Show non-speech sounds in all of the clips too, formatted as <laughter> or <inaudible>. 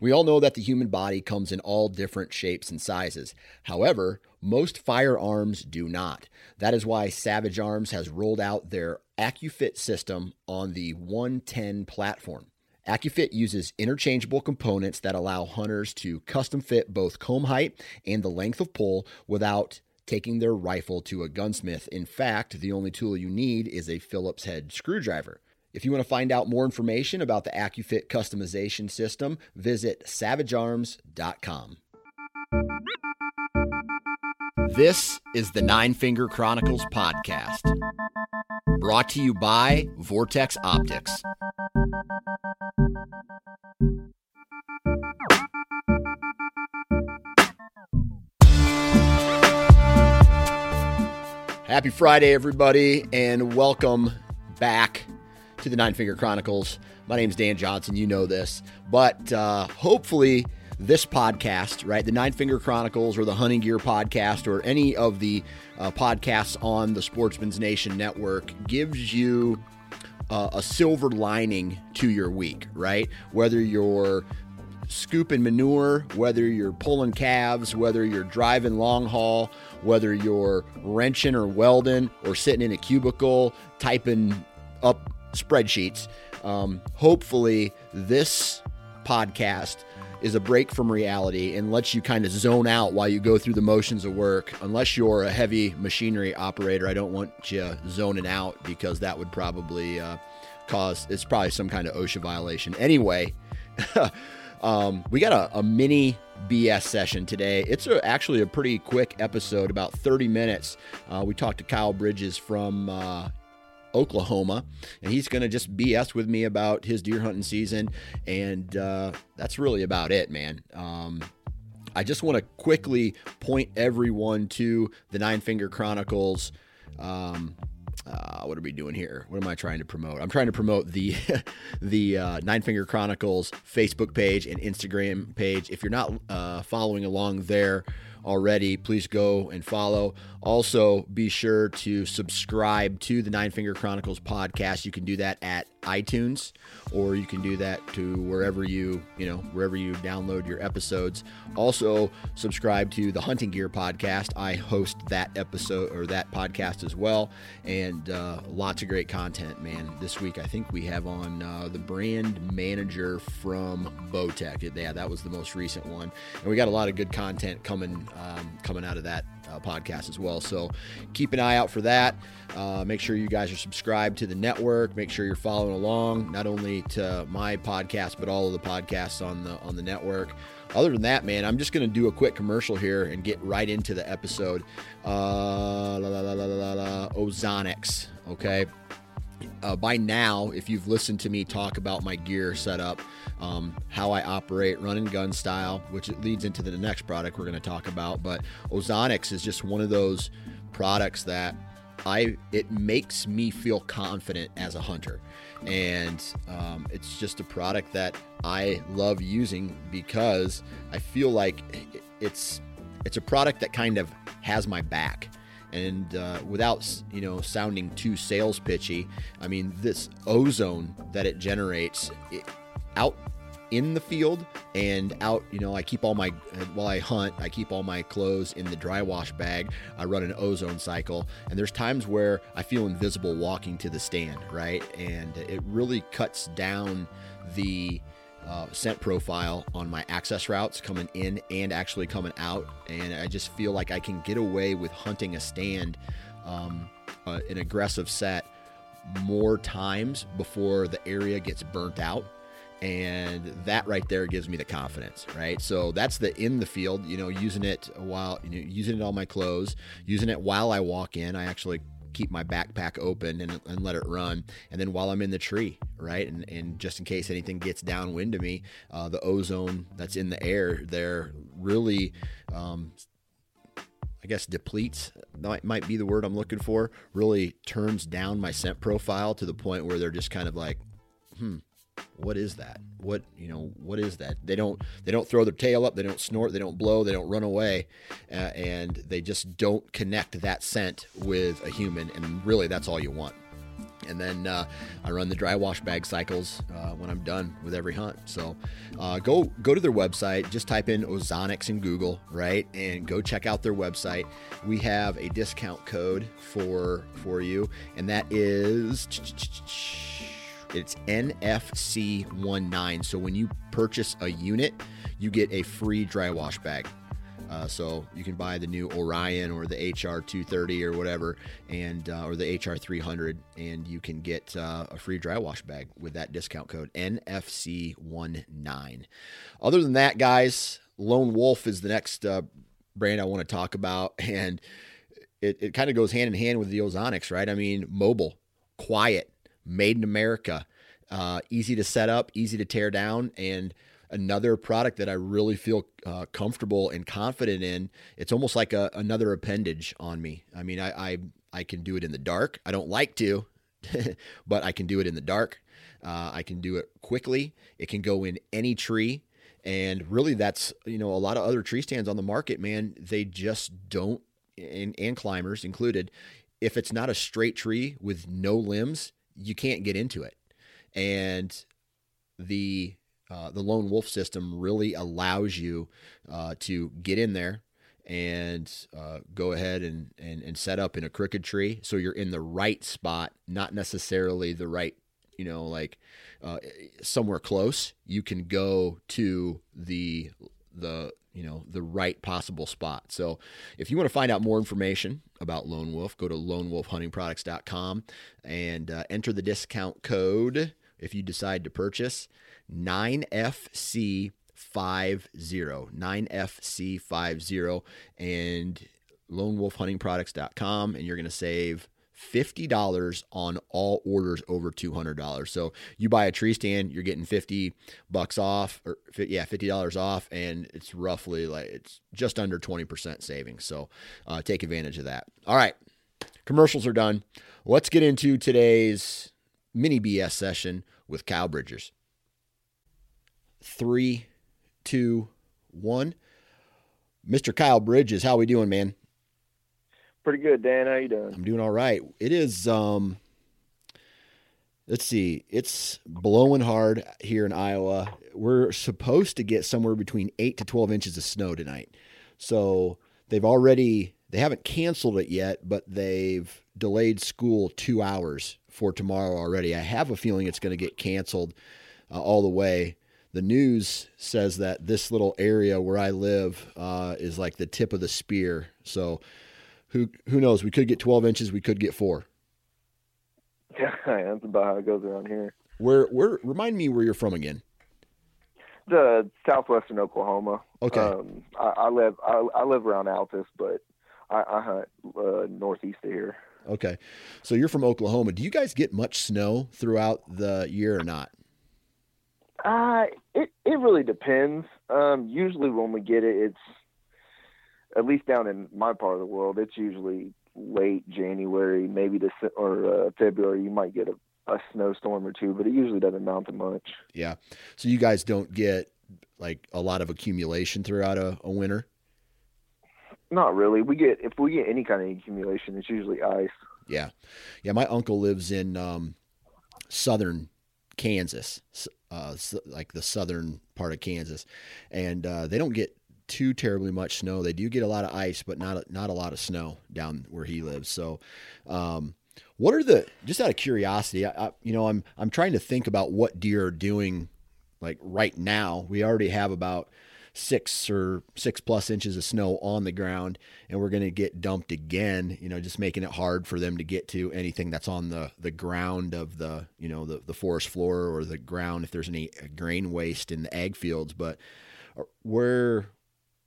We all know that the human body comes in all different shapes and sizes. However, most firearms do not. That is why Savage Arms has rolled out their AccuFit system on the 110 platform. AccuFit uses interchangeable components that allow hunters to custom fit both comb height and the length of pull without taking their rifle to a gunsmith. In fact, the only tool you need is a Phillips head screwdriver. If you want to find out more information about the AccuFit customization system, visit savagearms.com. This is the Nine Finger Chronicles podcast, brought to you by Vortex Optics. Happy Friday, everybody, and welcome back to the Nine Finger Chronicles. My name is Dan Johnson. You know this, but uh, hopefully, this podcast, right, the Nine Finger Chronicles or the Hunting Gear podcast or any of the uh, podcasts on the Sportsman's Nation network gives you uh, a silver lining to your week, right? Whether you're scooping manure, whether you're pulling calves, whether you're driving long haul, whether you're wrenching or welding or sitting in a cubicle typing up spreadsheets. Um, hopefully, this podcast is a break from reality and lets you kind of zone out while you go through the motions of work. Unless you're a heavy machinery operator, I don't want you zoning out because that would probably uh, cause it's probably some kind of OSHA violation. Anyway, <laughs> um, we got a, a, mini BS session today. It's a, actually a pretty quick episode, about 30 minutes. Uh, we talked to Kyle Bridges from uh, Oklahoma, and he's going to just BS with me about his deer hunting season, and uh, that's really about it, man. Um, I just want to quickly point everyone to the Nine Finger Chronicles. Um, uh, what are we doing here? What am I trying to promote? I'm trying to promote the <laughs> the uh, Nine Finger Chronicles Facebook page and Instagram page. If you're not uh, following along there already, please go and follow. Also, be sure to subscribe to the Nine Finger Chronicles podcast. You can do that at iTunes, or you can do that to wherever you, you know, wherever you download your episodes. Also, subscribe to the Hunting Gear podcast. I host that episode or that podcast as well, and uh, lots of great content, man. This week, I think we have on uh, the brand manager from Bowtech. Yeah, that was the most recent one, and we got a lot of good content coming um, coming out of that uh, podcast as well. So keep an eye out for that. Uh, make sure you guys are subscribed to the network. Make sure you're following along, not only to my podcast, but all of the podcasts on the on the network. Other than that, man, I'm just to do a quick commercial here and get right into the episode. Uh, la, la, la, la, la, la, Ozonics, okay? Uh, by now, if you've listened to me talk about my gear setup, um, how I operate run and gun style, which leads into the next product we're going to talk about. But Ozonics is just one of those products that I it makes me feel confident as a hunter, and um, it's just a product that I love using because I feel like it's it's a product that kind of has my back. And uh, without you know sounding too sales pitchy i mean this ozone that it generates it, out in the field and out you know i keep all my while i hunt i keep all my clothes in the dry wash bag i run an ozone cycle and there's times where i feel invisible walking to the stand right and it really cuts down the uh, scent profile on my access routes coming in and actually coming out. And I just feel like I can get away with hunting a stand, um, uh, an aggressive set, more times before the area gets burnt out. And that right there gives me the confidence, right? So that's the in the field, you know, using it while, you know, using it on my clothes, using it while I walk in. I actually keep my backpack open and, and let it run. And then while I'm in the tree, right, and, and just in case anything gets downwind of me, uh, the ozone that's in the air there really. Um, I guess depletes might, might be the word I'm looking for. Really turns down my scent profile to the point where they're just kind of like, hmm, what is that? What you know? What is that? They don't they don't throw their tail up. They don't snort. They don't blow. They don't run away, uh, and they just don't connect that scent with a human. And really, that's all you want. And then uh, I run the dry wash bag cycles uh, when I'm done with every hunt. So uh, go go to their website. Just type in Ozonics in Google, right, and go check out their website. We have a discount code for for you, and that is it's NFC19. So when you purchase a unit, you get a free dry wash bag. Uh, so you can buy the new Orion or the HR 230 or whatever, and uh, or the HR 300, and you can get uh, a free dry wash bag with that discount code NFC19. Other than that, guys, Lone Wolf is the next uh, brand I want to talk about, <laughs> and it, it kind of goes hand in hand with the Ozonics, right? I mean, mobile, quiet, made in America, uh, easy to set up, easy to tear down, and another product that I really feel uh, comfortable and confident in. It's almost like a, another appendage on me. I mean, I, I, I can do it in the dark. I don't like to, <laughs> but I can do it in the dark. Uh, I can do it quickly. It can go in any tree. And really, that's, you know, a lot of other tree stands on the market, man, they just don't, and, and climbers included, if it's not a straight tree with no limbs, you can't get into it. And the uh, the lone wolf system really allows you uh, to get in there and uh, go ahead and, and and set up in a crooked tree so you're in the right spot not necessarily the right you know like uh, somewhere close you can go to the the you know the right possible spot. So if you want to find out more information about lone wolf go to lonewolfhuntingproducts.com and uh, enter the discount code if you decide to purchase 9fc50 9fc50 and lonewolfhuntingproducts.com and you're going to save $50 on all orders over $200. So you buy a tree stand, you're getting 50 bucks off or yeah, $50 off and it's roughly like it's just under 20% savings. So uh, take advantage of that. All right. Commercials are done. Let's get into today's mini BS session with Kyle Bridges. Three, two, one. Mr. Kyle Bridges, how we doing, man? Pretty good, Dan. How you doing? I'm doing all right. It is um let's see, it's blowing hard here in Iowa. We're supposed to get somewhere between 8 to 12 inches of snow tonight. So, they've already they haven't canceled it yet, but they've delayed school 2 hours for tomorrow already. I have a feeling it's going to get canceled uh, all the way. The news says that this little area where I live uh, is like the tip of the spear. So, who who knows? We could get 12 inches. We could get four. <laughs> Yeah, that's about how it goes around here. Where where remind me where you're from again? The southwestern Oklahoma. Okay. Um, I, I, live I, I, live around Altus, but I, I hunt uh, northeast of here. Okay, so you're from Oklahoma. Do you guys get much snow throughout the year or not? Uh, it it really depends. Um, usually when we get it, it's at least down in my part of the world, it's usually late January, maybe to or uh, February. You might get a, a snowstorm or two, but it usually doesn't amount to much. Yeah. So you guys don't get like a lot of accumulation throughout a, a winter. Not really. We get if we get any kind of accumulation, it's usually ice. Yeah, yeah. My uncle lives in um, southern Kansas, uh, like the southern part of Kansas, and uh, they don't get too terribly much snow. They do get a lot of ice, but not not a lot of snow down where he lives. So, um, what are the just out of curiosity? I, I, you know, I'm I'm trying to think about what deer are doing like right now, we already have about six or six plus inches of snow on the ground, and we're going to get dumped again. You know, just making it hard for them to get to anything that's on the the ground of the you know the the forest floor or the ground if there's any grain waste in the ag fields. But uh, where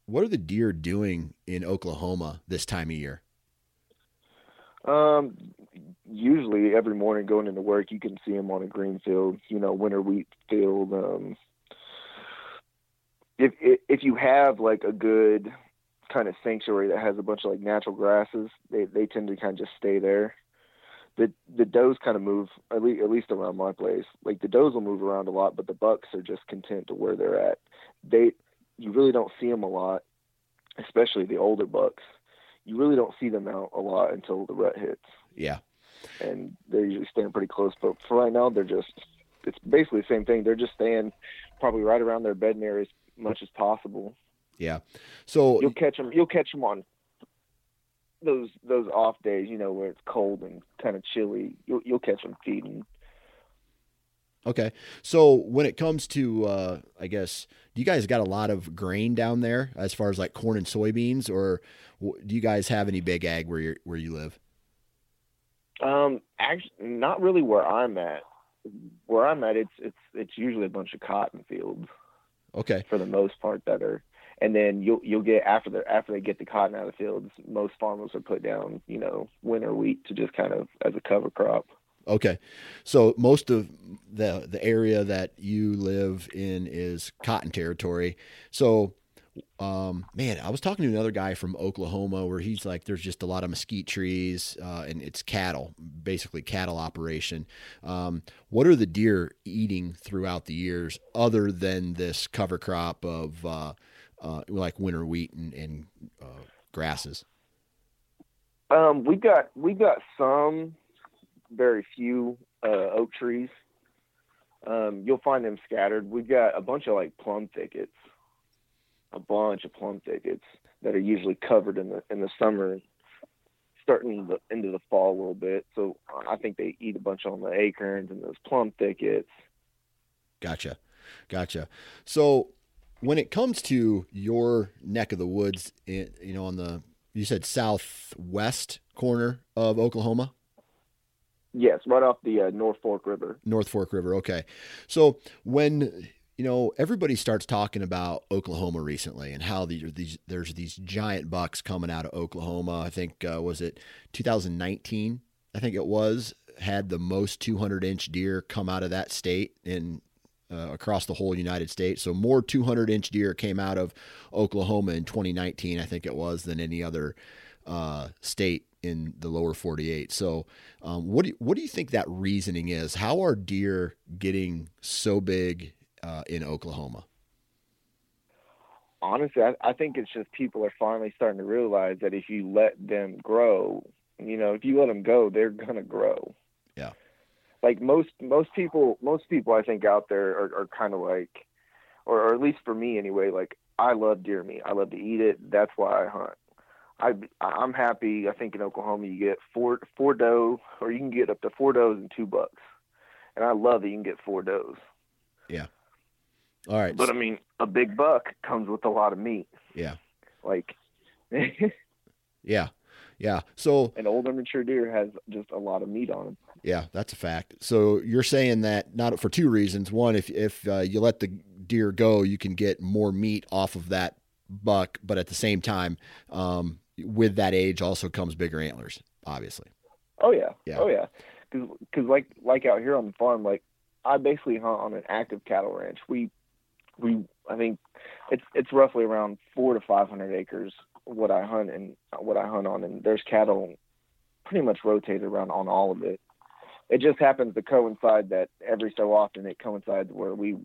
what are the deer doing in Oklahoma this time of year? Um, usually every morning going into work, you can see them on a green field, you know, winter wheat field. Um, if, if you have like a good kind of sanctuary that has a bunch of like natural grasses, they they tend to kind of just stay there. The the does kind of move at least at least around my place. Like the does will move around a lot, but the bucks are just content to where they're at. They you really don't see them a lot, especially the older bucks. You really don't see them out a lot until the rut hits. Yeah, and they're usually staying pretty close. But for right now, they're just it's basically the same thing. They're just staying probably right around their bed areas as much as possible. Yeah. So you'll catch them. You'll catch them on those those off days, you know, where it's cold and kind of chilly. You'll you'll catch them feeding. Okay. So when it comes to, uh, I guess, do you guys got a lot of grain down there as far as like corn and soybeans, or do you guys have any big ag where you where you live? Um, actually, not really where I'm at. Where I'm at, it's it's it's usually a bunch of cotton fields. Okay. For the most part, that are, and then you'll you'll get after the after they get the cotton out of the fields, most farmers will put down you know winter wheat to just kind of as a cover crop. Okay, so most of the the area that you live in is cotton territory. So um, man, I was talking to another guy from Oklahoma where he's like, there's just a lot of mesquite trees, uh, and it's cattle, basically cattle operation. Um, what are the deer eating throughout the years other than this cover crop of uh, uh, like winter wheat and, and uh, grasses? Um, we got we got some, very few uh, oak trees. Um, you'll find them scattered. We've got a bunch of like plum thickets a bunch of plum thickets that are usually covered in the in the summer, starting the, into the fall a little bit. So I think they eat a bunch on the acorns and those plum thickets. Gotcha, gotcha. So when it comes to your neck of the woods, you know, on the you said southwest corner of Oklahoma. Yes, right off the uh, North Fork River. North Fork River. Okay, so when you know, everybody starts talking about Oklahoma recently and how these, these there's these giant bucks coming out of Oklahoma. I think uh, was it 2019? I think it was had the most 200 inch deer come out of that state in uh, across the whole United States. So more 200 inch deer came out of Oklahoma in 2019, I think it was, than any other uh, state in the lower 48. So, um, what do you, what do you think that reasoning is? How are deer getting so big uh, in Oklahoma? Honestly, I, I think it's just people are finally starting to realize that if you let them grow, you know, if you let them go, they're gonna grow. Yeah. Like most most people, most people I think out there are, are kind of like, or, or at least for me anyway. Like I love deer meat. I love to eat it. That's why I hunt. I I'm happy. I think in Oklahoma you get four four doe, or you can get up to four does and two bucks, and I love that you can get four does. Yeah. All right. But I mean, a big buck comes with a lot of meat. Yeah. Like. <laughs> yeah. Yeah. So an older mature deer has just a lot of meat on him. Yeah, that's a fact. So you're saying that not for two reasons. One, if if uh, you let the deer go, you can get more meat off of that buck, but at the same time, um, with that age also comes bigger antlers, obviously. Oh yeah. yeah. Oh yeah. Because like like out here on the farm, like I basically hunt on an active cattle ranch. We we I think it's it's roughly around four to five hundred acres what I hunt and what I hunt on, and there's cattle pretty much rotated around on all of it. It just happens to coincide that every so often it coincides where we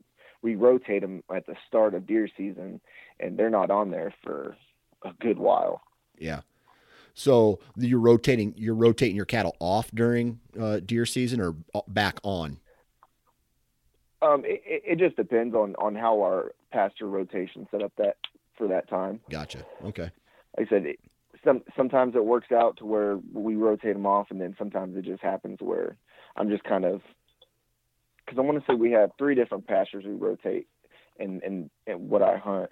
we rotate them at the start of deer season, and they're not on there for a good while. Yeah. So you're rotating you're rotating your cattle off during uh, deer season or back on? Um, it, it just depends on on how our pasture rotation set up that for that time. Gotcha. Okay. Like I said, it, some sometimes it works out to where we rotate them off, and then sometimes it just happens where I'm just kind of because I want to say we have three different pastures we rotate, and and and what I hunt,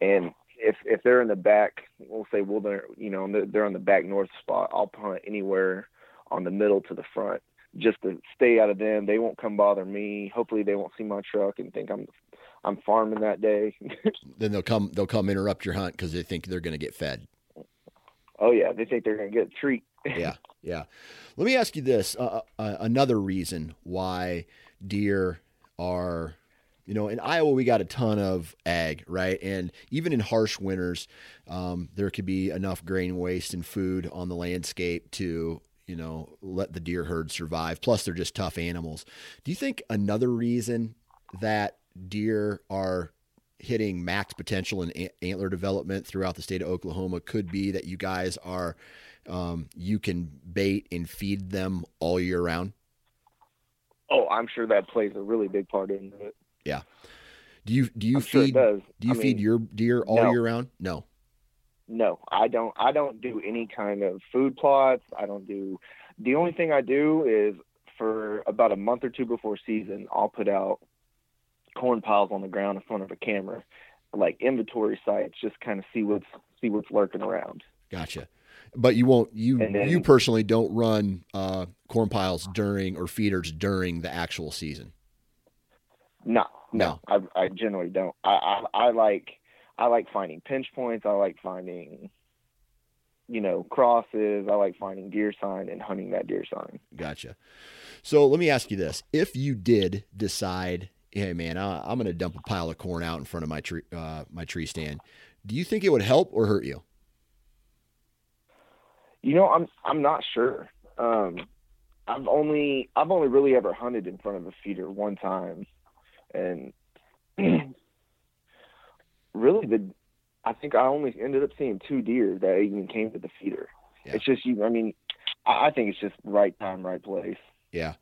and if if they're in the back, we'll say well they're you know they're, on the back north spot. I'll punt anywhere on the middle to the front just to stay out of them. They won't come bother me. Hopefully they won't see my truck and think I'm I'm farming that day. <laughs> then they'll come they'll come interrupt your hunt because they think they're going to get fed. Oh yeah, they think they're going to get a treat. <laughs> yeah, yeah. Let me ask you this: uh, uh, another reason why deer are, you know, in Iowa we got a ton of ag, right? And even in harsh winters, um, there could be enough grain waste and food on the landscape to you know, let the deer herd survive. Plus, they're just tough animals. Do you think another reason that deer are hitting max potential in antler development throughout the state of Oklahoma could be that you guys are um, you can bait and feed them all year round? Oh, I'm sure that plays a really big part into it. Yeah. Do you do you I'm feed sure do you I feed mean, your deer all no. year round? No no, I don't. I don't do any kind of food plots. I don't do. The only thing I do is for about a month or two before season, I'll put out corn piles on the ground in front of a camera, like inventory sites, just kind of see what's see what's lurking around. Gotcha. But you won't you then, you personally don't run uh, corn piles during or feeders during the actual season. No, no, no. I, I generally don't. I, I I like I like finding pinch points. I like finding, you know, crosses. I like finding deer sign and hunting that deer sign. Gotcha. So let me ask you this: If you did decide, hey man, I, am going to dump a pile of corn out in front of my tree, uh, my tree stand, do you think it would help or hurt you? You know, I'm I'm not sure. Um, I've only I've only really ever hunted in front of a feeder one time, and <clears throat> really the I think I only ended up seeing two deer that even came to the feeder. Yeah. It's just you. I mean, I think it's just right time, right place. Yeah,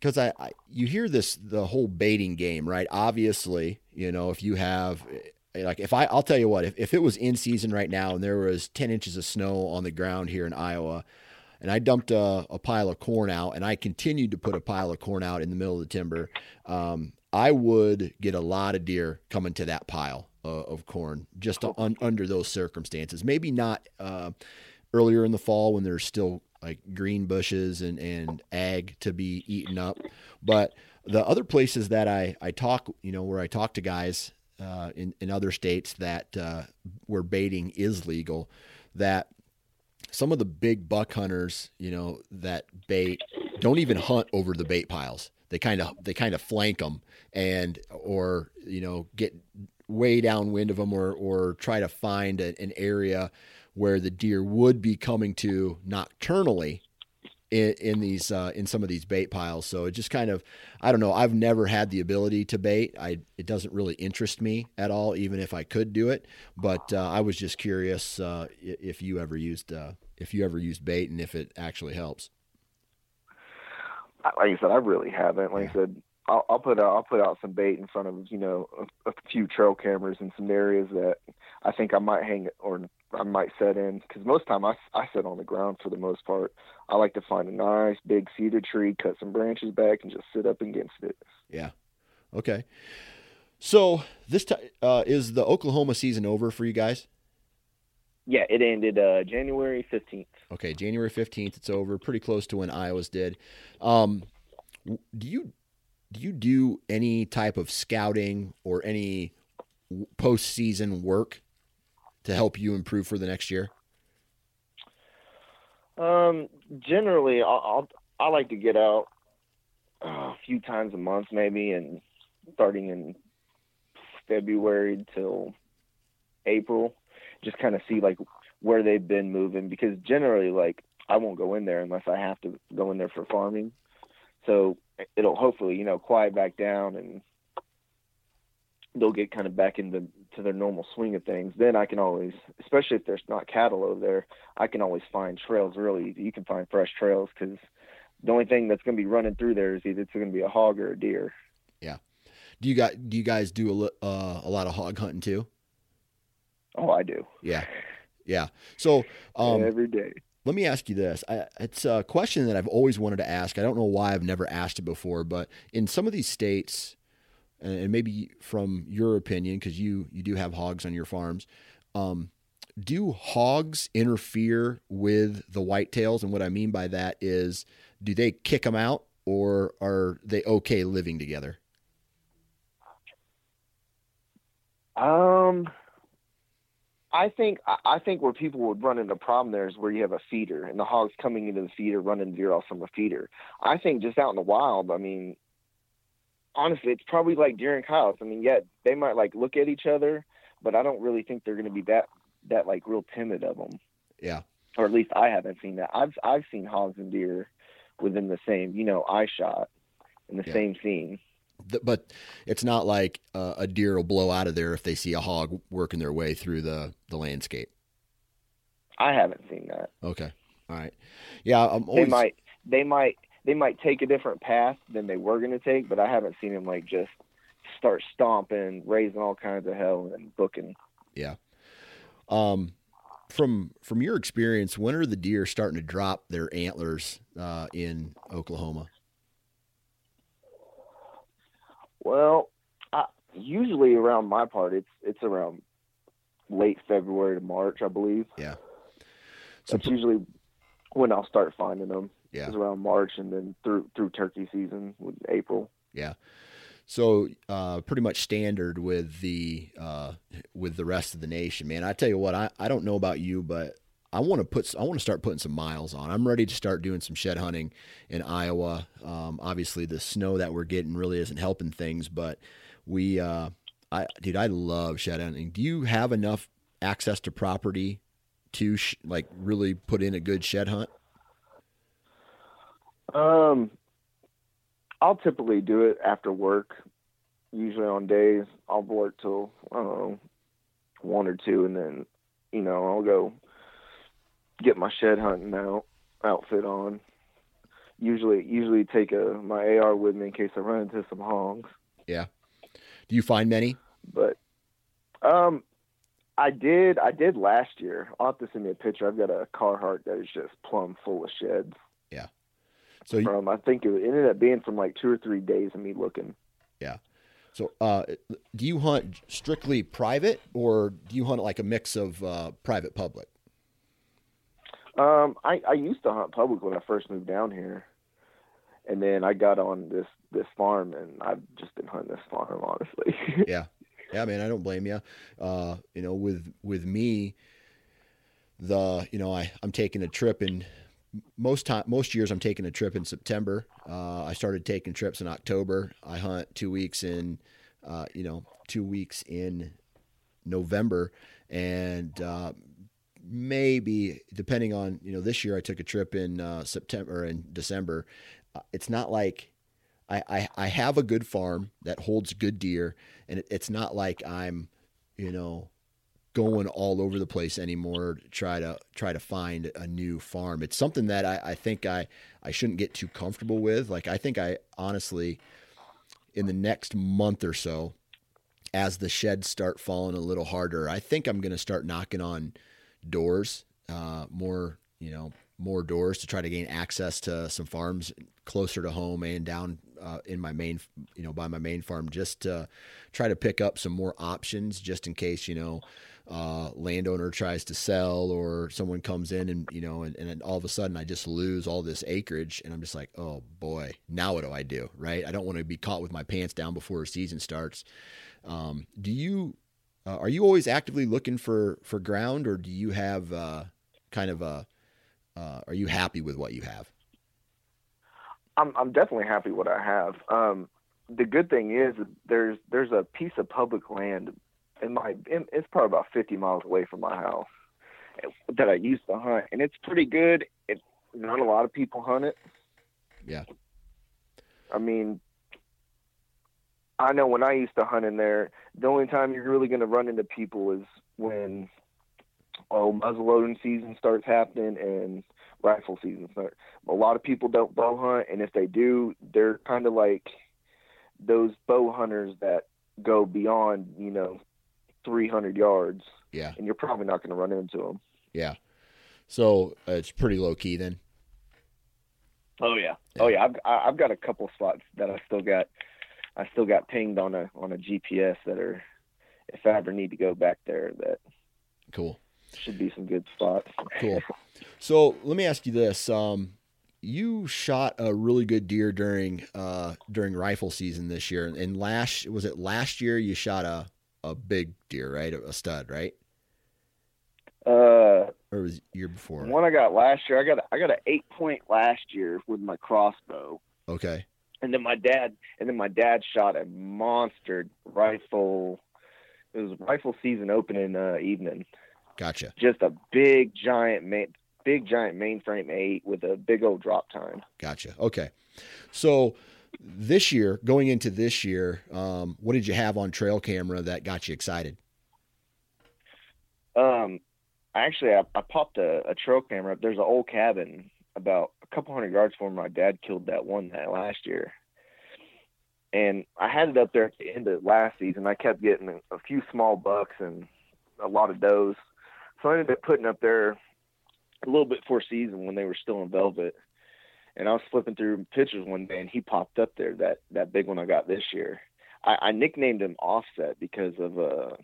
because I, I, you hear this the whole baiting game, right? Obviously, you know if you have like if I I'll tell you what if if it was in season right now and there was ten inches of snow on the ground here in Iowa. And I dumped a, a pile of corn out, and I continued to put a pile of corn out in the middle of the timber. Um, I would get a lot of deer coming to that pile uh, of corn just un- under those circumstances. Maybe not uh, earlier in the fall when there's still like green bushes and, and ag to be eaten up. But the other places that I, I talk, you know, where I talk to guys uh, in, in other states that uh, where baiting is legal, that some of the big buck hunters, you know, that bait don't even hunt over the bait piles they kind of they kind of flank them and or you know get way downwind of them or or try to find a, an area where the deer would be coming to nocturnally in, in these uh, in some of these bait piles. So it just kind of I don't know. I've never had the ability to bait. I it doesn't really interest me at all, even if I could do it. But uh, I was just curious uh, if you ever used uh, if you ever used bait and if it actually helps like I said, I really haven't. Like I said, I'll, I'll put out I'll put out some bait in front of you know a, a few trail cameras in some areas that I think I might hang or I might set in because most time I I sit on the ground for the most part. I like to find a nice big cedar tree, cut some branches back, and just sit up against it. Yeah. Okay. So this time uh, is the Oklahoma season over for you guys? Yeah, it ended uh, January fifteenth. Okay, January fifteenth. It's over. Pretty close to when Iowa's did. Um, do you do you do any type of scouting or any postseason work to help you improve for the next year? Um, generally, I'll, I'll I like to get out uh, a few times a month, maybe, and starting in February till April just kind of see like where they've been moving because generally like I won't go in there unless I have to go in there for farming. So it'll hopefully, you know, quiet back down and they'll get kind of back into to their normal swing of things. Then I can always, especially if there's not cattle over there, I can always find trails really easy. You can find fresh trails because the only thing that's going to be running through there is either it's going to be a hog or a deer. Yeah. Do you got do you guys do a, uh, a lot of hog hunting too? Oh, I do. Yeah. Yeah. So um, every day. Let me ask you this. I, it's a question that I've always wanted to ask. I don't know why I've never asked it before, but in some of these states, and maybe from your opinion, because you you do have hogs on your farms, um, do hogs interfere with the whitetails? And what I mean by that is, do they kick them out, or are they okay living together? Um, I think I think where people would run into a problem there is where you have a feeder and the hogs coming into the feeder running deer off from a feeder. I think just out in the wild, I mean, honestly, it's probably like deer and cows. I mean, yeah, they might like look at each other, but I don't really think they're going to be that that like real timid of them. Yeah. Or at least I haven't seen that. I've I've seen hogs and deer within the same, you know, eye shot in the yeah. same scene but it's not like uh, a deer will blow out of there if they see a hog working their way through the the landscape. I haven't seen that. Okay, all right, yeah. Always... They might, they might, they might take a different path than they were going to take, but I haven't seen them like just start stomping, raising all kinds of hell, and booking. Yeah. Um, from from your experience, when are the deer starting to drop their antlers uh, in Oklahoma? Well, I, usually around my part, it's it's around late February to March, I believe. Yeah. So it's usually when I'll start finding them. Yeah. It's around March and then through through turkey season with April. Yeah. So uh, pretty much standard with the uh, with the rest of the nation, man. I tell you what, I, I don't know about you, but I want to put I want to start putting some miles on. I'm ready to start doing some shed hunting in Iowa. Um, obviously, the snow that we're getting really isn't helping things, but we, uh, I dude, I love shed hunting. Do you have enough access to property to sh- like really put in a good shed hunt? Um, I'll typically do it after work. Usually on days I'll work till I don't know one or two, and then you know I'll go get my shed hunting out outfit on. Usually, usually take a my AR with me in case I run into some hogs. Yeah. Do you find many? But, um, I did. I did last year. I'll have to send me a picture. I've got a Carhartt that is just plumb full of sheds. Yeah. So from I think it ended up being from like two or three days of me looking. Yeah. So, uh, do you hunt strictly private, or do you hunt like a mix of uh, private public? Um, I, I used to hunt public when I first moved down here, and then I got on this this farm, and I've just been hunting this farm, honestly. <laughs> yeah, yeah, man, I don't blame you. Uh, you know, with with me, the you know I I'm taking a trip in most time most years I'm taking a trip in September. Uh, I started taking trips in October. I hunt two weeks in, uh, you know, two weeks in November, and uh, maybe depending on you know this year I took a trip in uh, September in December. Uh, it's not like I, I, I have a good farm that holds good deer, and it, it's not like I'm you know going all over the place anymore to try to try to find a new farm. It's something that I, I think I I shouldn't get too comfortable with. Like I think I honestly in the next month or so as the sheds start falling a little harder, I think I'm going to start knocking on doors, uh, more you know more doors to try to gain access to some farms closer to home and down uh, in my main you know by my main farm just to try to pick up some more options just in case you know uh, landowner tries to sell or someone comes in and you know and, and all of a sudden I just lose all this acreage and I'm just like oh boy now what do I do right? I don't want to be caught with my pants down before a season starts. Um, do you uh, are you always actively looking for for ground, or do you have uh, kind of a? Uh, are you happy with what you have? I'm I'm definitely happy what I have. Um, the good thing is there's there's a piece of public land in my in, it's probably about 50 miles away from my house that I used to hunt, and it's pretty good. It not a lot of people hunt it. Yeah. I mean, I know when I used to hunt in there, the only time you're really going to run into people is when oh muzzleloading season starts happening and rifle season starts. A lot of people don't bow hunt, and if they do, they're kind of like those bow hunters that go beyond you know 300 yards. Yeah, and you're probably not going to run into them. Yeah. So uh, it's pretty low key then. Oh yeah, oh yeah. I've I've got a couple spots that I still got. I still got pinged on a on a GPS that are, if I ever need to go back there, that cool should be some good spots. Cool. <laughs> So let me ask you this: um, you shot a really good deer during uh, during rifle season this year, and last was it last year you shot a a big deer, right? A stud, right? Uh, or was year before? One I got last year. I got I got an eight point last year with my crossbow. Okay. And then my dad, and then my dad shot a monster rifle. It was rifle season opening uh, evening. Gotcha. Just a big giant main, big giant mainframe eight with a big old drop tine. Gotcha. Okay. So this year, going into this year, um, what did you have on trail camera that got you excited? Um, actually, I, I popped a, a, trail camera up. There's an old cabin about a couple hundred yards from where my dad killed that one that last year. And I had it up there at the end of last season. I kept getting a, few small bucks and a lot of does. So I ended up putting up there a little bit before season when they were still in velvet. And I was flipping through pictures one day and he popped up there, that, that big one I got this year. I, I nicknamed him Offset because of uh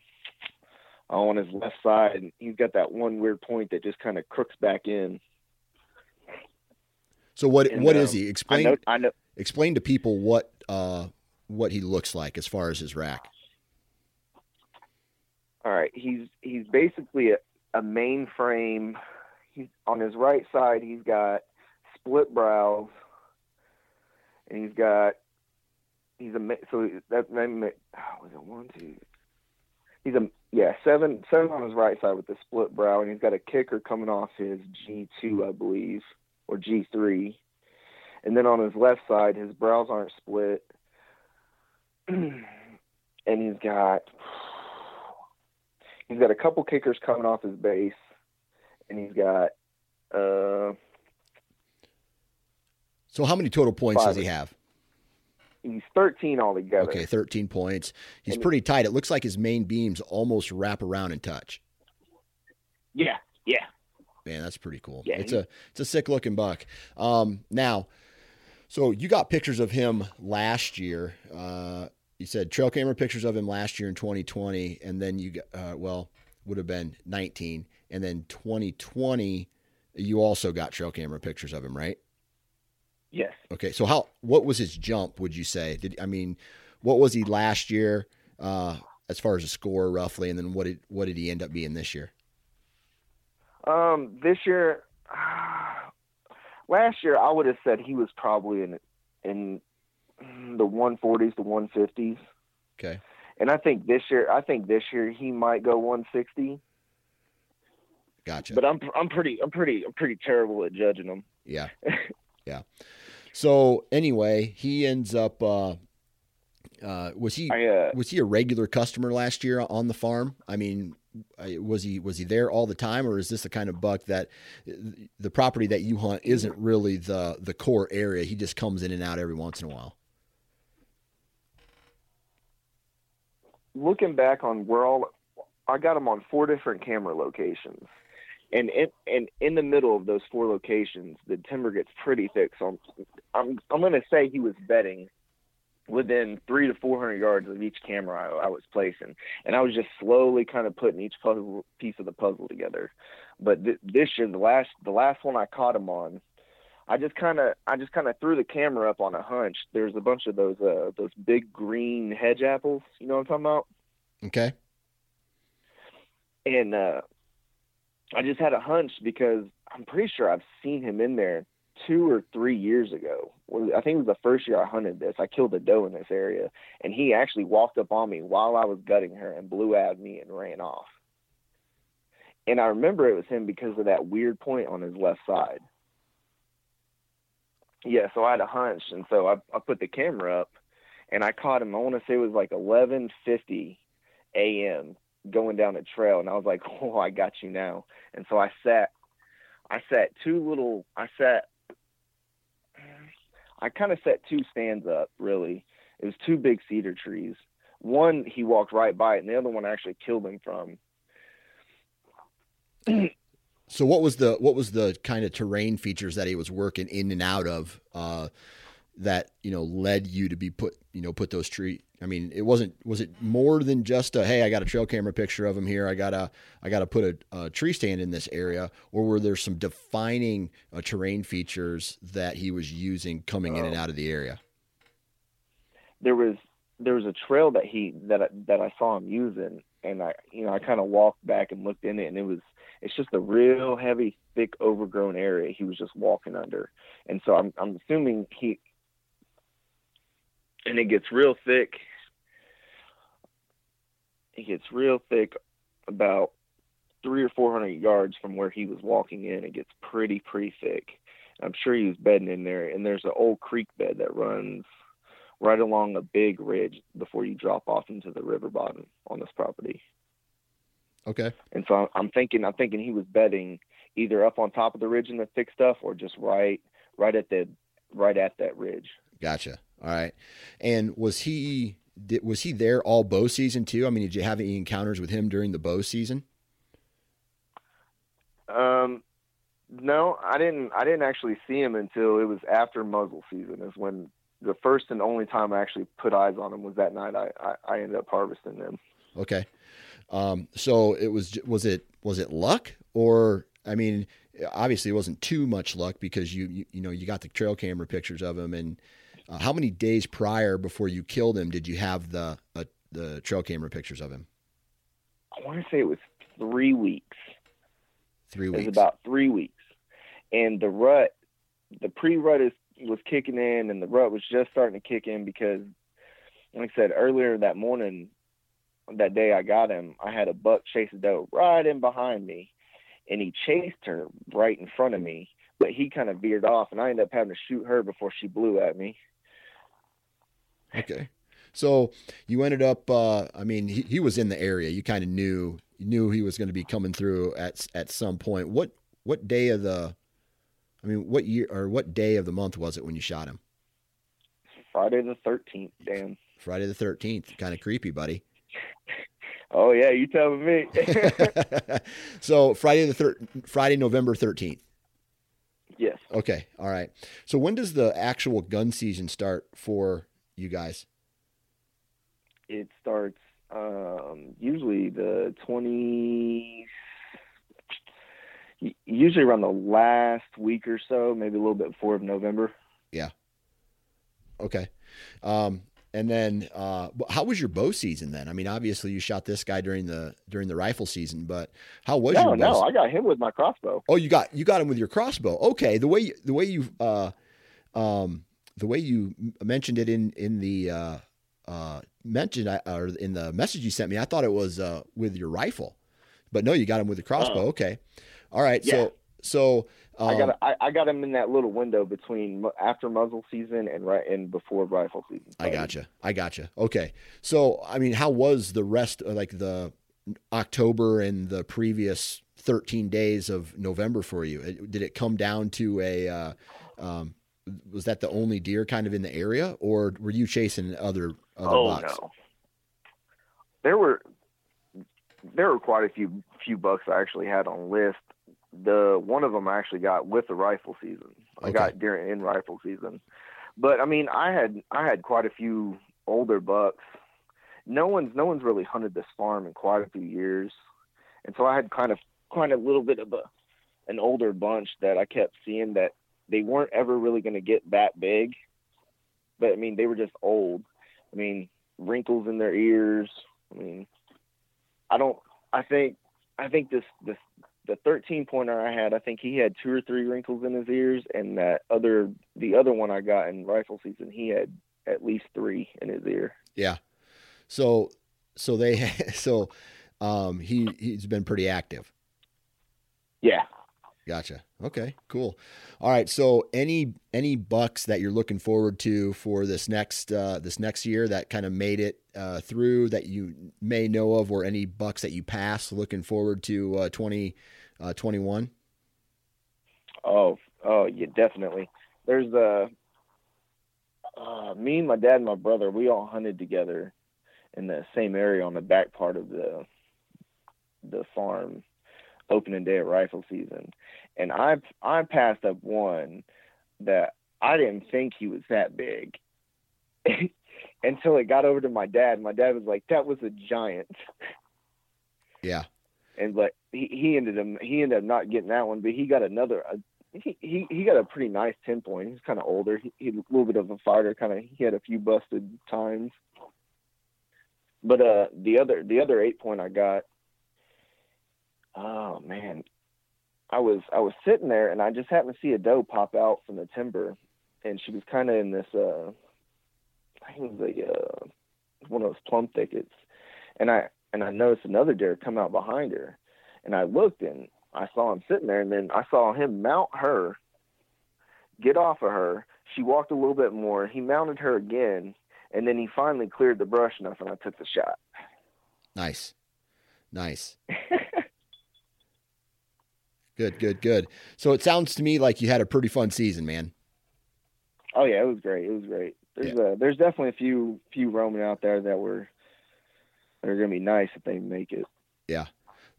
on his left side. And He's got that one weird point that just kind of crooks back in. So what and, what um, is he? Explain I know, I know, explain to people what uh what he looks like as far as his rack. All right, he's he's basically a, a mainframe. He's on his right side. He's got split brows, and he's got he's a so that that was it one two. He's a yeah seven seven on his right side with the split brow, and he's got a kicker coming off his G two, I believe, or G three, and then on his left side, his brows aren't split, <clears throat> and he's got he's got a couple kickers coming off his base, and he's got. Uh, so how many total points does he have? He's 13 altogether. Okay, 13 points. He's and pretty tight. It looks like his main beams almost wrap around and touch. Yeah, yeah. Man, that's pretty cool. Yeah, it's he, a it's a sick looking buck. Um, now, so you got pictures of him last year. Uh, you said trail camera pictures of him last year in 2020, and then you got uh, well would have been 19, and then 2020 you also got trail camera pictures of him, right? Yes. Okay. So how what was his jump? Would you say? Did I mean, what was he last year uh, as far as a score roughly, and then what did what did he end up being this year? Um, this year, <sighs> last year I would have said he was probably in in the 140s to 150s. Okay. And I think this year, I think this year he might go 160. Gotcha. But I'm I'm pretty I'm pretty I'm pretty terrible at judging them. Yeah. <laughs> Yeah. So anyway, he ends up. Uh, uh, was he I, uh, was he a regular customer last year on the farm? I mean, was he was he there all the time, or is this the kind of buck that the property that you hunt isn't really the the core area? He just comes in and out every once in a while. Looking back on where all I got him on four different camera locations and in and in the middle of those four locations, the timber gets pretty thick. So I'm I'm I'm going to say he was bedding within three to four hundred yards of each camera I, I, was placing, and I was just slowly kind of putting each puzzle piece of the puzzle together. But th- this year, the last the last one I caught him on, I just kind of I just kind of threw the camera up on a hunch. There's a bunch of those uh those big green hedge apples. You know what I'm talking about? Okay. And uh I just had a hunch because I'm pretty sure I've seen him in there two or three years ago. I think it was the first year I hunted this. I killed a doe in this area, and he actually walked up on me while I was gutting her and blew at me and ran off. And I remember it was him because of that weird point on his left side. Yeah, so I had a hunch, and so I, I put the camera up, and I caught him. I want to say it was like 11:50 a.m going down the trail and I was like, <laughs> Oh, I got you now. And so I sat I sat two little I sat I kind of set two stands up really. It was two big cedar trees. One he walked right by it and the other one I actually killed him from. So what was the what was the kind of terrain features that he was working in and out of uh, that you know led you to be put you know put those tree? I mean, it wasn't was it more than just a hey, I got a trail camera picture of him here. I gotta i got to put a, a, tree stand in this area, or were there some defining uh, terrain features that he was using coming in and out of the area? There was there was a trail that he that I, that I saw him using, and I you know I kind of walked back and looked in it, and it was it's just a real heavy, thick, overgrown area he was just walking under. And so I'm I'm assuming he and it gets real thick. It gets real thick about three or four hundred yards from where he was walking in. It gets pretty, pretty thick. I'm sure he was bedding in there. And there's an old creek bed that runs right along a big ridge before you drop off into the river bottom on this property. Okay. And so I'm thinking, I'm thinking he was bedding either up on top of the ridge in the thick stuff or just right, right at the, right at that ridge. Gotcha. All right. And was he, did, was he there all bow season too? I mean, did you have any encounters with him during the bow season? Um, no, I didn't. I didn't actually see him until it was after muzzle season. Is when the first and only time I actually put eyes on him was that night. I I, I ended up harvesting them. Okay. Um, so it was was it was it luck or I mean obviously it wasn't too much luck because you you, you know you got the trail camera pictures of him and uh, how many days prior before you killed him did you have the uh, the trail camera pictures of him? I want to say it was three weeks. Three weeks. It was about three weeks, and the rut, the pre-rut is was kicking in, and the rut was just starting to kick in because, like I said earlier that morning, that day I got him, I had a buck chase a doe right in behind me, and he chased her right in front of me, but he kind of veered off, and I ended up having to shoot her before she blew at me. Okay, so you ended up. Uh, I mean, he, he was in the area. You kind of knew you knew he was going to be coming through at at some point. What what day of the? I mean, what year or what day of the month was it when you shot him? Friday the thirteenth. Dan. Friday the thirteenth. Kind of creepy, buddy. <laughs> Oh yeah, you telling me. <laughs> so Friday the third, Friday November thirteenth. Yes. Okay. All right. So when does the actual gun season start for you guys? It starts um, usually the twenty. Usually around the last week or so, maybe a little bit before of November. Yeah. Okay. Um, and then, uh, how was your bow season then? I mean, obviously you shot this guy during the during the rifle season, but how was no, your bow? No, I got him with my crossbow. Oh, you got you got him with your crossbow. Okay, the way you, the way you uh, um, the way you mentioned it in in the uh, uh, mentioned or in the message you sent me, I thought it was uh, with your rifle, but no, you got him with the crossbow. Okay, all right. Yeah. So so um, I got I, I, got him in that little window between after muzzle season and right and before rifle season. I gotcha. I gotcha. Okay. So I mean, how was the rest uh, like the October and the previous 13 days of November for you? Did it come down to a uh, um, was that the only deer kind of in the area, or were you chasing other other oh, bucks? no. There were there were quite a few few bucks I actually had on list the one of them I actually got with the rifle season. I got during in rifle season, but I mean, I had I had quite a few older bucks. No one's no one's really hunted this farm in quite a few years, and so I had kind of quite a little bit of a an older bunch that I kept seeing that they weren't ever really going to get that big, but I mean they were just old. I mean wrinkles in their ears. I mean, I don't. I think I think this this the 13 pointer I had, I think he had two or three wrinkles in his ears, and that other the other one I got in rifle season, he had at least three in his ear. Yeah. So so they <laughs> so um he he's been pretty active. Yeah. Gotcha. Okay, cool. All right. So any any bucks that you're looking forward to for this next uh, this next year that kind of made it uh, through that you may know of, or any bucks that you passed looking forward to uh, 2021? Uh, oh, oh, yeah, definitely. There's the uh, me, my dad, and my brother. We all hunted together in the same area on the back part of the the farm opening day of rifle season, and I I passed up one that I didn't think he was that big <laughs> until it got over to my dad. My dad was like, "That was a giant." Yeah. And but he, he ended up he ended up not getting that one, but he got another. A, he, he he got a pretty nice ten point. He's kind of older. He, he's a little bit of a fighter. Kind of he had a few busted tines. But uh, the other the other eight point I got. Oh man, I was I was sitting there and I just happened to see a doe pop out from the timber, and she was kind of in this uh, I think it was a uh, one of those plum thickets, and I and I noticed another deer come out behind her, and I looked and I saw him sitting there, and then I saw him mount her, get off of her. She walked a little bit more. He mounted her again, and then he finally cleared the brush enough, and I took the shot. Nice, nice. <laughs> good, good, good. So it sounds to me like you had a pretty fun season, man. Oh yeah, it was great. It was great. There's yeah. a, there's definitely a few few roaming out there that were that are gonna be nice if they make it. Yeah,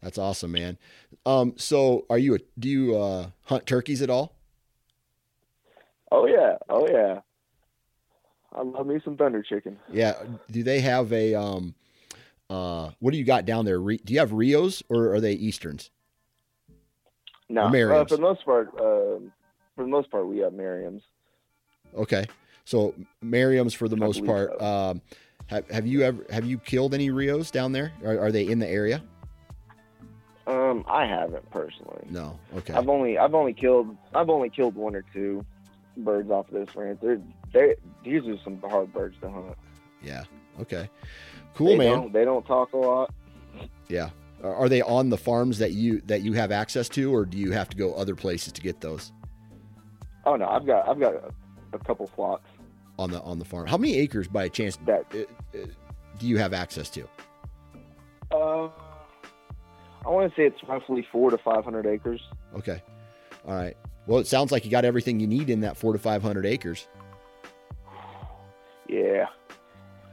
that's awesome, man. Um, so are you a, do you uh, hunt turkeys at all? Oh yeah, oh yeah. I love me some thunder chicken. Yeah. Do they have a um, uh, what do you got down there? do you have Rios or are they Easterns? No, uh, for the most part, uh, for the most part, we have Merriams. Okay, so Merriams for the most part. So. Um, have, have you ever have you killed any Rios down there? Are, are they in the area? Um, I haven't personally. No. Okay. I've only I've only killed I've only killed one or two birds off of this ranch. They're they these are some hard birds to hunt. Yeah. Okay. Cool, they man. Don't, they don't talk a lot. Yeah. Are they on the farms that you that you have access to, or do you have to go other places to get those? Oh no, I've got I've got a, a couple flocks on the on the farm. How many acres, by chance, that uh, uh, do you have access to? Uh, I want to say it's roughly four to five hundred acres. Okay, all right. Well, it sounds like you got everything you need in that four to five hundred acres. <sighs> Yeah,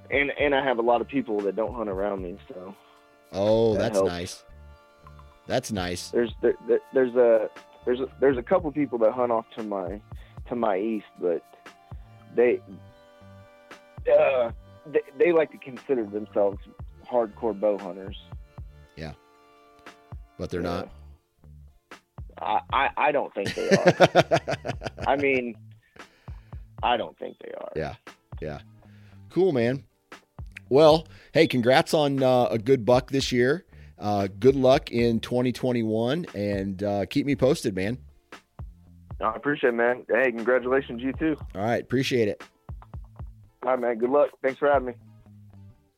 and and I have a lot of people that don't hunt around me, so. Oh, that that's helps. nice. That's nice. There's there, there's a there's a, there's a couple people that hunt off to my to my east, but they uh, they, they like to consider themselves hardcore bow hunters. Yeah, but they're yeah. not. I, I, I don't think they are. <laughs> I mean, I don't think they are. Yeah, yeah, cool, man. Well, hey, congrats on uh, a good buck this year. Uh, good luck in 2021, and uh, keep me posted, man. I appreciate it, man. Hey, congratulations, you too. All right, appreciate it. All right, man. Good luck. Thanks for having me.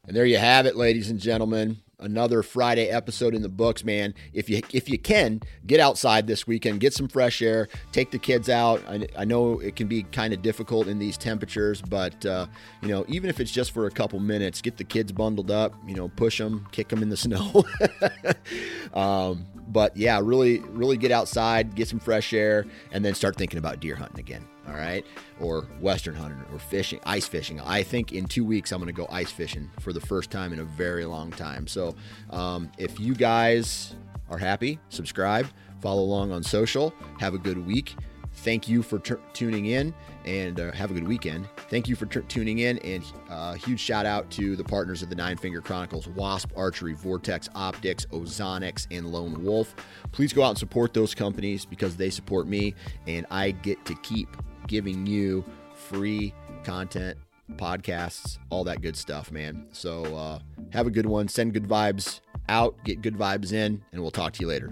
And there you have it, ladies and gentlemen another Friday episode in the books, man. If you if you can get outside this weekend, get some fresh air, take the kids out. I, I know it can be kind of difficult in these temperatures, but uh, you know even if it's just for a couple minutes, get the kids bundled up. You know, push them, kick them in the <laughs> snow. um, but yeah, really really get outside, get some fresh air, and then start thinking about deer hunting again all right, or western hunting or fishing, ice fishing. I think in two weeks I'm going to go ice fishing for the first time in a very long time. So um, if you guys are happy, subscribe, follow along on social. Have a good week. Thank you for t- tuning in and uh, have a good weekend. Thank you for t- tuning in and uh, huge shout out to the partners of the Nine Finger Chronicles Wasp Archery, Vortex Optics, Ozonics, and Lone Wolf. Please go out and support those companies because they support me and I get to keep giving you free content, podcasts, all that good stuff, man. So uh, have a good one. Send good vibes out, get good vibes in, and we'll talk to you later.